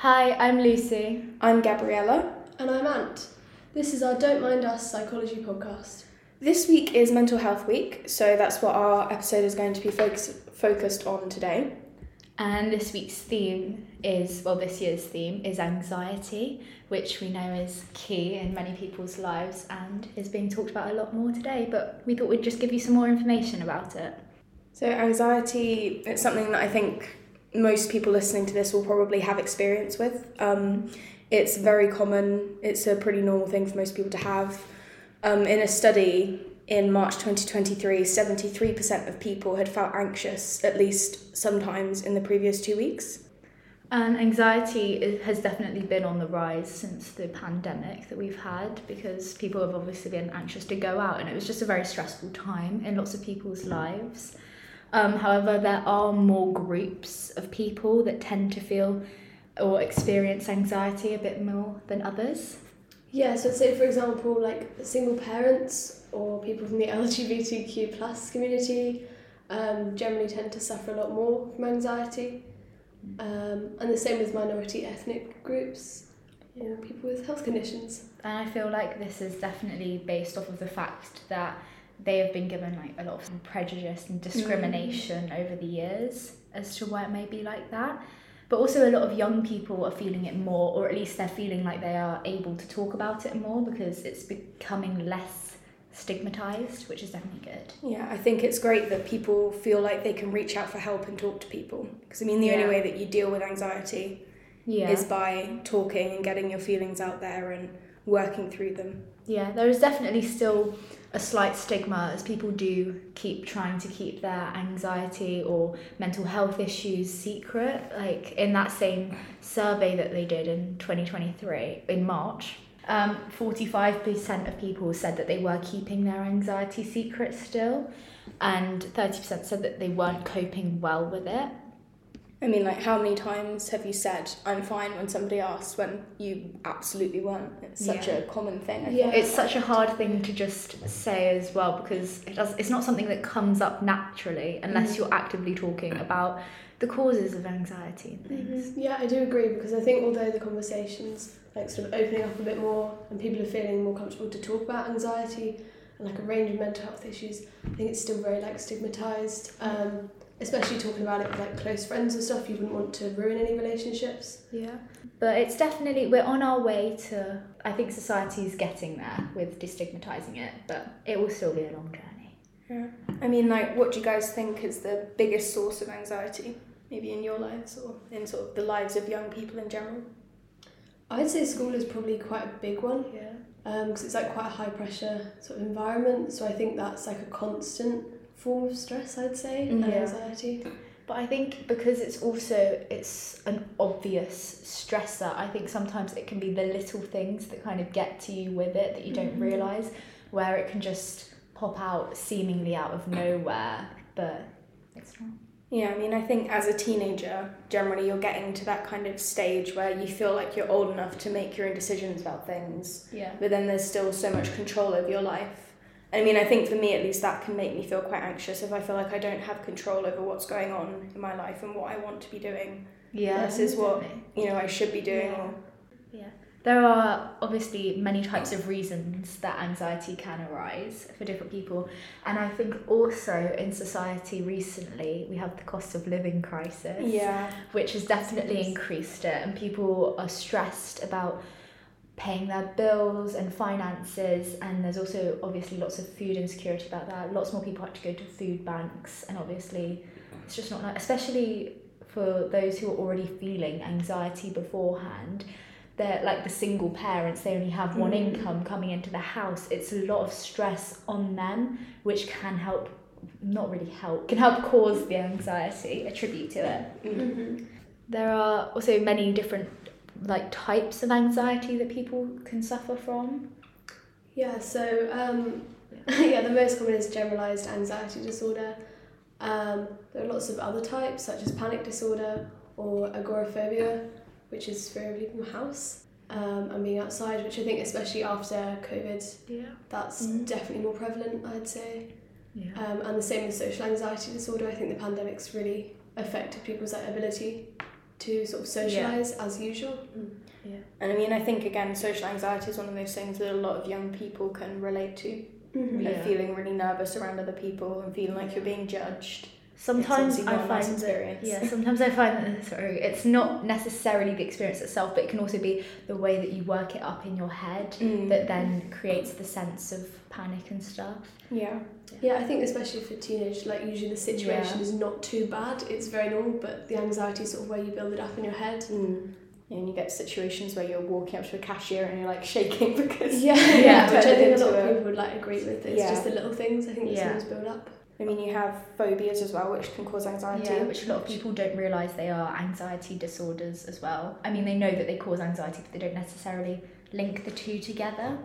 Hi, I'm Lucy. I'm Gabriella. And I'm Ant. This is our Don't Mind Us psychology podcast. This week is Mental Health Week, so that's what our episode is going to be focus- focused on today. And this week's theme is, well, this year's theme is anxiety, which we know is key in many people's lives and is being talked about a lot more today. But we thought we'd just give you some more information about it. So, anxiety, it's something that I think most people listening to this will probably have experience with. Um, it's very common, it's a pretty normal thing for most people to have. Um, in a study in March 2023, 73% of people had felt anxious at least sometimes in the previous two weeks. And anxiety has definitely been on the rise since the pandemic that we've had because people have obviously been anxious to go out, and it was just a very stressful time in lots of people's lives. Um, however, there are more groups of people that tend to feel or experience anxiety a bit more than others. Yeah, so say for example, like single parents or people from the LGBTQ plus community um, generally tend to suffer a lot more from anxiety. Um, and the same with minority ethnic groups, you know, people with health conditions. And I feel like this is definitely based off of the fact that they have been given like a lot of prejudice and discrimination mm. over the years as to why it may be like that. But also, a lot of young people are feeling it more, or at least they're feeling like they are able to talk about it more because it's becoming less stigmatized, which is definitely good. Yeah, I think it's great that people feel like they can reach out for help and talk to people. Because I mean, the yeah. only way that you deal with anxiety yeah. is by talking and getting your feelings out there and working through them. Yeah, there is definitely still a slight stigma as people do keep trying to keep their anxiety or mental health issues secret. Like in that same survey that they did in 2023 in March, um, 45% of people said that they were keeping their anxiety secret still, and 30% said that they weren't coping well with it. I mean, like, how many times have you said, I'm fine when somebody asks when you absolutely weren't? It's such yeah. a common thing. I yeah, it's such a hard thing to just say as well because it does, it's not something that comes up naturally unless mm. you're actively talking about the causes of anxiety and things. Mm-hmm. Yeah, I do agree because I think although the conversations like sort of opening up a bit more and people are feeling more comfortable to talk about anxiety and like a range of mental health issues, I think it's still very like stigmatized. Um, especially talking about it with like close friends and stuff, you wouldn't want to ruin any relationships. Yeah. But it's definitely, we're on our way to, I think society is getting there with destigmatizing it, but it will still be a long journey. Yeah. I mean, like, what do you guys think is the biggest source of anxiety, maybe in your lives or in sort of the lives of young people in general? I'd say school is probably quite a big one. Yeah. Because um, it's like quite a high pressure sort of environment, so I think that's like a constant form of stress, I'd say, and yeah. anxiety. But I think because it's also it's an obvious stressor, I think sometimes it can be the little things that kind of get to you with it that you don't mm-hmm. realise, where it can just pop out seemingly out of nowhere, but it's not. Yeah, I mean, I think as a teenager, generally you're getting to that kind of stage where you feel like you're old enough to make your own decisions about things. Yeah. But then there's still so much control over your life I mean, I think for me at least, that can make me feel quite anxious if I feel like I don't have control over what's going on in my life and what I want to be doing. Yeah, this is what you know I should be doing. Yeah. yeah. There are obviously many types of reasons that anxiety can arise for different people. And I think also in society recently, we have the cost of living crisis, yeah. which has definitely increased it. And people are stressed about paying their bills and finances and there's also obviously lots of food insecurity about that lots more people have to go to food banks and obviously it's just not like, especially for those who are already feeling anxiety beforehand they're like the single parents they only have one mm. income coming into the house it's a lot of stress on them which can help not really help can help cause the anxiety attribute to it mm-hmm. there are also many different like types of anxiety that people can suffer from? Yeah, so um, yeah, the most common is generalized anxiety disorder. Um, there are lots of other types, such as panic disorder or agoraphobia, which is fear of leaving your house um, and being outside, which I think, especially after COVID, yeah. that's mm-hmm. definitely more prevalent, I'd say. Yeah. Um, and the same with social anxiety disorder. I think the pandemic's really affected people's like, ability to sort of socialise as usual. yeah. And I mean, I think again, social anxiety is one of those things that a lot of young people can relate to. Mhm. Like Yeah. feeling really nervous around other people and feeling like you're being judged. Sometimes obviously I not nice find that yeah, sometimes I find that sorry, it's not necessarily the experience itself, but it can also be the way that you work it up in your head Mm. that then creates the sense of panic and stuff. Yeah. Yeah, I think especially for teenage, like usually the situation Yeah. is not too bad. It's very normal, but the anxiety is sort of where you build it up in your head. Mm. And you get situations where you're walking up to a cashier and you're like shaking because Yeah, Yeah, yeah, which I think a lot of people would like agree with. It's Yeah. just the little things I think that Yeah. sometimes build up. I mean you have phobias as well which can cause anxiety. Yeah, which a lot of people don't realise they are anxiety disorders as well. I mean, they know that they cause anxiety, but they don't necessarily link the two together.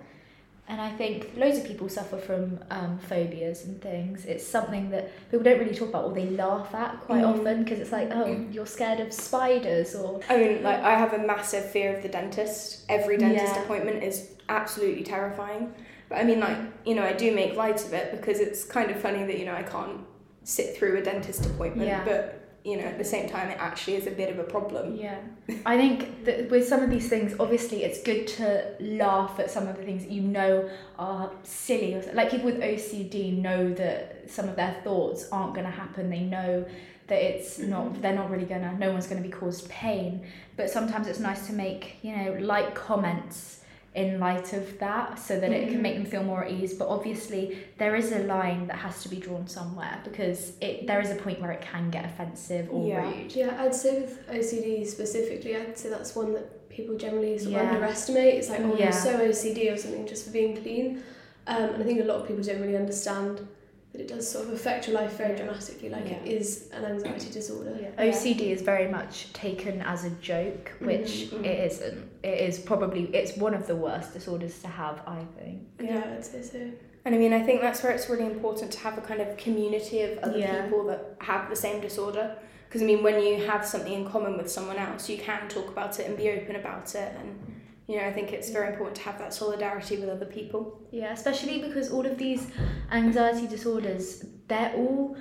And I think loads of people suffer from um, phobias and things. It's something that people don't really talk about or they laugh at quite Mm. often because it's like, oh, you're scared of spiders or. I mean, like I have a massive fear of the dentist. Every dentist Yeah. appointment is absolutely terrifying. But I mean, like you know, I do make light of it because it's kind of funny that you know I can't sit through a dentist appointment, Yeah. but you know, at the same time, it actually is a bit of a problem. Yeah. I think that with some of these things, obviously, it's good to laugh at some of the things that you know are silly. Or, like people with OCD know that some of their thoughts aren't going to happen. They know that it's mm-hmm. not, they're not really going to, no one's going to be caused pain. But sometimes it's nice to make, you know, light comments in light of that so that it can make them feel more at ease but obviously there is a line that has to be drawn somewhere because it there is a point where it can get offensive or Yeah. rude Yeah, I'd say with OCD specifically, I'd say that's one that people generally sort of Yeah. underestimate. It's like, oh, Yeah. you're so OCD or something just for being clean. Um, and I think a lot of people don't really understand that it does sort of affect your life very dramatically, like it Yeah. is an anxiety disorder. Yeah. OCD is very much taken as a joke, which Mhm. it isn't. It is probably it's one of the worst disorders to have, I think. Yeah, I'd say so. And I mean, I think that's where it's really important to have a kind of community of other Yeah. people that have the same disorder. Because I mean, when you have something in common with someone else, you can talk about it and be open about it. And you know, I think it's very important to have that solidarity with other people. Yeah, especially because all of these anxiety disorders, they're all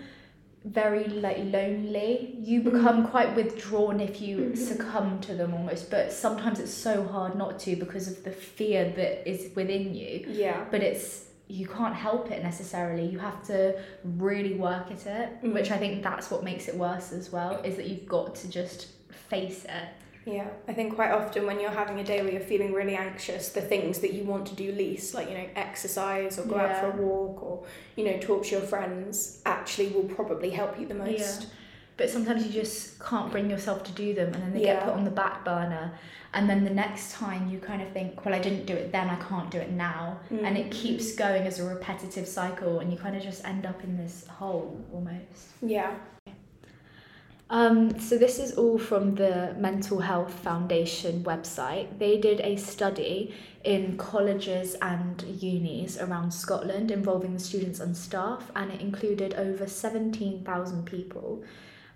very like lonely. You become quite withdrawn if you Mhm. succumb to them almost, but sometimes it's so hard not to because of the fear that is within you. Yeah. but it's you can't help it necessarily you have to really work at it Mm. which i think that's what makes it worse as well is that you've got to just face it Yeah, I think quite often when you're having a day where you're feeling really anxious, the things that you want to do least, like, you know, exercise or go out for a walk or, you know, talk to your friends, actually will probably help you the most. but sometimes you just can't bring yourself to do them and then they Yeah. get put on the back burner and then the next time you kind of think well i didn't do it then i can't do it now and it Mm. keeps going as a repetitive cycle and you kind of just end up in this hole almost Yeah. Um, so this is all from the Mental Health Foundation website. They did a study in colleges and unis around Scotland involving the students and staff, and it included over 17,000 people.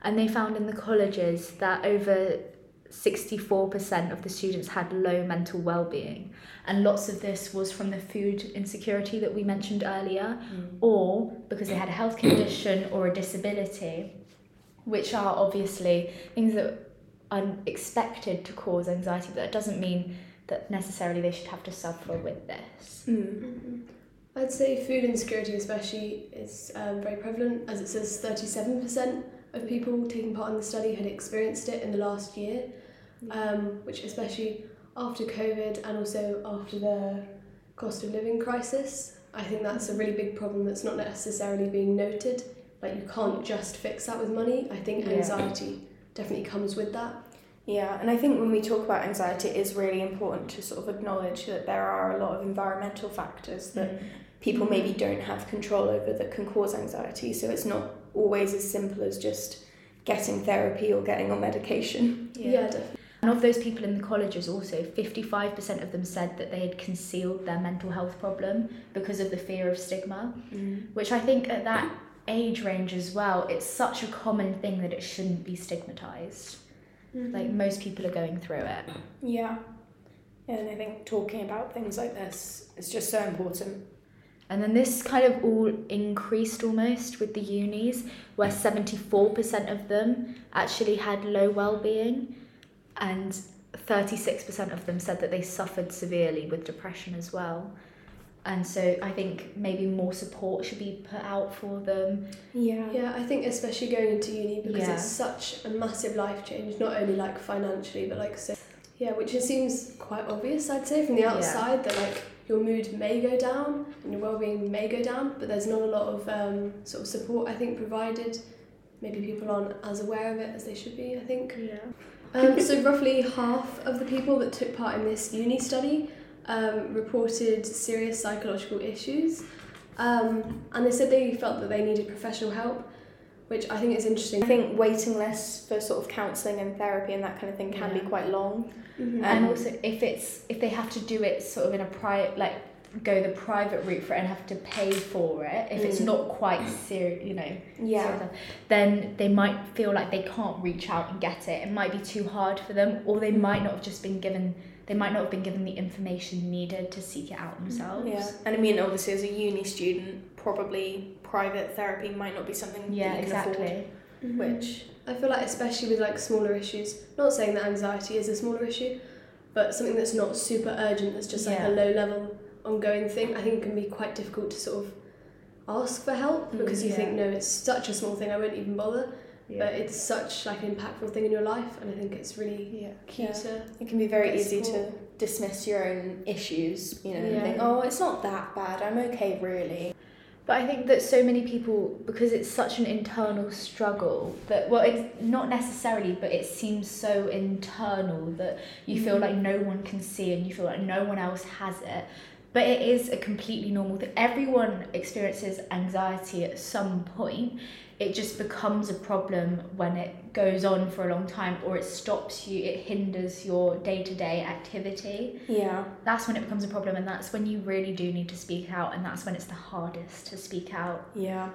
And they found in the colleges that over 64% of the students had low mental well-being and lots of this was from the food insecurity that we mentioned earlier or because they had a health condition or a disability which are obviously things that are expected to cause anxiety, but that doesn't mean that necessarily they should have to suffer with this. Mm. Mhm. I'd say food insecurity, especially, is um, very prevalent, as it says 37% of people taking part in the study had experienced it in the last year, um, which, especially after COVID and also after the cost of living crisis, I think that's a really big problem that's not necessarily being noted. Like, you can't just fix that with money. I think Yeah. anxiety definitely comes with that. Yeah, and I think when we talk about anxiety, it is really important to sort of acknowledge that there are a lot of environmental factors that Mm. people maybe don't have control over that can cause anxiety. So it's not always as simple as just getting therapy or getting on medication. Yeah, definitely. And of those people in the colleges, also, 55% of them said that they had concealed their mental health problem because of the fear of stigma, which I think at that age range as well, it's such a common thing that it shouldn't be stigmatized. Like, mm-hmm. most people are going through it. Yeah. Yeah, and I think talking about things like this is just so important. And then this kind of all increased almost with the unis, where 74% of them actually had low well-being. and 36% of them said that they suffered severely with depression as well. And so I think maybe more support should be put out for them. Yeah. Yeah, I think especially going into uni because Yeah. it's such a massive life change, not only like financially, but like so. Yeah, which it seems quite obvious, I'd say, from the Yeah. outside that like your mood may go down and your well-being may go down, but there's not a lot of um, sort of support I think provided. Maybe people aren't as aware of it as they should be. I think. Yeah. Um, so roughly half of the people that took part in this uni study um, reported serious psychological issues, um, and they said they felt that they needed professional help, which I think is interesting. I think waiting lists for sort of counselling and therapy and that kind of thing can Yeah. be quite long. Mhm. and Um, also if it's if they have to do it sort of in a private like go the private route for it and have to pay for it if it's Mm. not quite serious you know Yeah. sort of, then they might feel like they can't reach out and get it it might be too hard for them or they might not have just been given they might not have been given the information needed to seek it out themselves Yeah. And I mean, obviously, as a uni student, probably private therapy might not be something yeah that you can exactly afford. Mhm. Which, I feel like especially with like smaller issues, not saying that anxiety is a smaller issue, but something that's not super urgent, that's just like Yeah. a low level ongoing thing, I think it can be quite difficult to sort of ask for help Mm, because you yeah. think no, it's such a small thing, I won't even bother. Yeah. But it's such like an impactful thing in your life, and I think it's really yeah. key Yeah. to. It can be very easy to dismiss your own issues, you know, and think, oh, it's not that bad, I'm okay, really. But I think that so many people, because it's such an internal struggle, that, well, it's not necessarily, but it seems so internal that you feel Mhm. like no one can see and you feel like no one else has it. But it is a completely normal thing. Everyone experiences anxiety at some point. It just becomes a problem when it goes on for a long time or it stops you, it hinders your day to day activity. Yeah. that's when it becomes a problem and that's when you really do need to speak out and that's when it's the hardest to speak out. Yeah.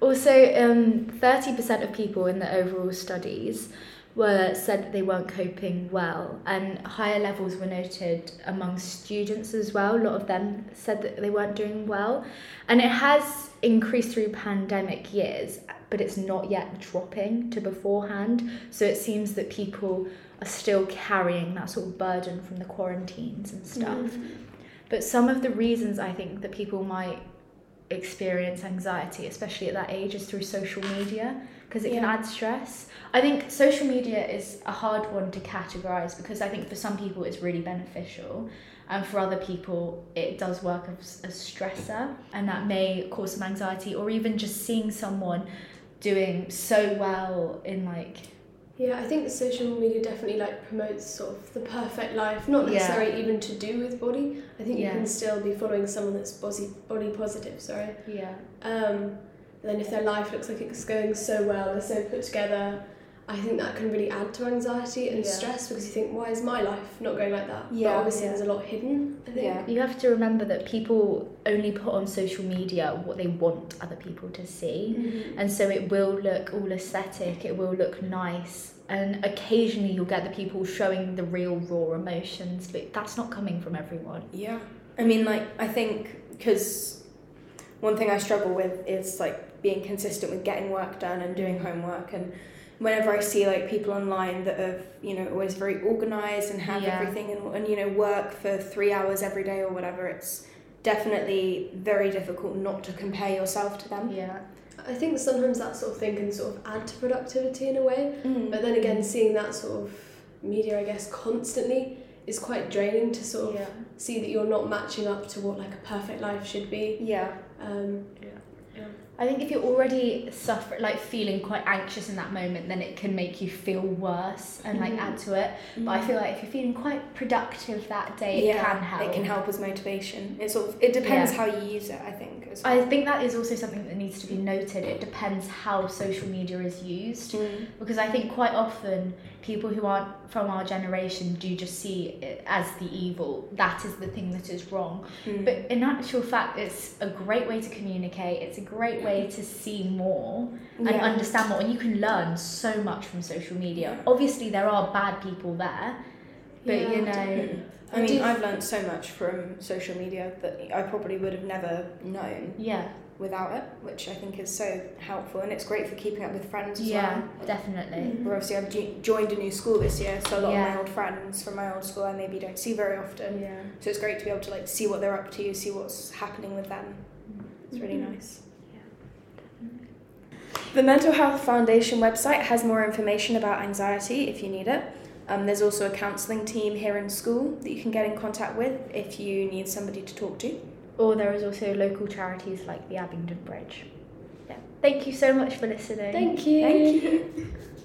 also um, 30% of people in the overall studies were said that they weren't coping well and higher levels were noted among students as well. A lot of them said that they weren't doing well. And it has increased through pandemic years but it's not yet dropping to beforehand so it seems that people are still carrying that sort of burden from the quarantines and stuff mm. but some of the reasons I think that people might experience anxiety, especially at that age, is through social media because it can add stress. I think social media is a hard one to categorize because I think for some people it's really beneficial. And for other people, it does work as a stressor, and that may cause some anxiety, or even just seeing someone doing so well in like Yeah, I think social media definitely like promotes sort of the perfect life, not Yeah. necessarily even to do with body. I think Yeah. you can still be following someone that's body body positive. Sorry. yeah Um, then if their life looks like it's going so well, they're so put together, I think that can really add to anxiety and Yeah. stress because you think, why is my life not going like that? Yeah, but obviously yeah. there's a lot hidden. I think. Yeah. You have to remember that people only put on social media what they want other people to see. Mhm. And so it will look all aesthetic, it will look nice. And occasionally you'll get the people showing the real raw emotions, but that's not coming from everyone. Yeah. I mean, like, I think because one thing I struggle with is like being consistent with getting work done and doing homework. And whenever I see like people online that have, you know, always very organized and have Yeah. everything and, and, you know, work for three hours every day or whatever, it's definitely very difficult not to compare yourself to them. Yeah. I think sometimes that sort of thing can sort of add to productivity in a way. Mm. But then again, seeing that sort of media, I guess, constantly is quite draining to sort of Yeah. see that you're not matching up to what like a perfect life should be. Yeah. Um, I think if you're already suffering, like feeling quite anxious in that moment, then it can make you feel worse and like Mhm. add to it. But I feel like if you're feeling quite productive that day, it can help. It can help as motivation. It sort of it depends Yeah. how you use it. I think. As I think that is also something that needs to be noted. It depends how social media is used. Mm. because I think quite often people who aren't from our generation do just see it as the evil. That is the thing that is wrong. Mm. But in actual fact, it's a great way to communicate. It's a great way to see more and Yeah. understand more. And you can learn so much from social media. Obviously, there are bad people there, but Yeah, you know. I mean, I've learned so much from social media that I probably would have never known yeah, without it, which I think is so helpful and it's great for keeping up with friends as yeah, well. definitely. Mm. Where obviously I've jo- joined a new school this year, so a lot of my old friends from my old school I maybe don't see very often. Yeah. So it's great to be able to like see what they're up to, see what's happening with them. It's really Mhm. nice. The Mental Health Foundation website has more information about anxiety if you need it. Um, there's also a counselling team here in school that you can get in contact with if you need somebody to talk to. Or there is also local charities like the Abingdon Bridge. Yeah. Thank you so much for listening. Thank you. Thank you.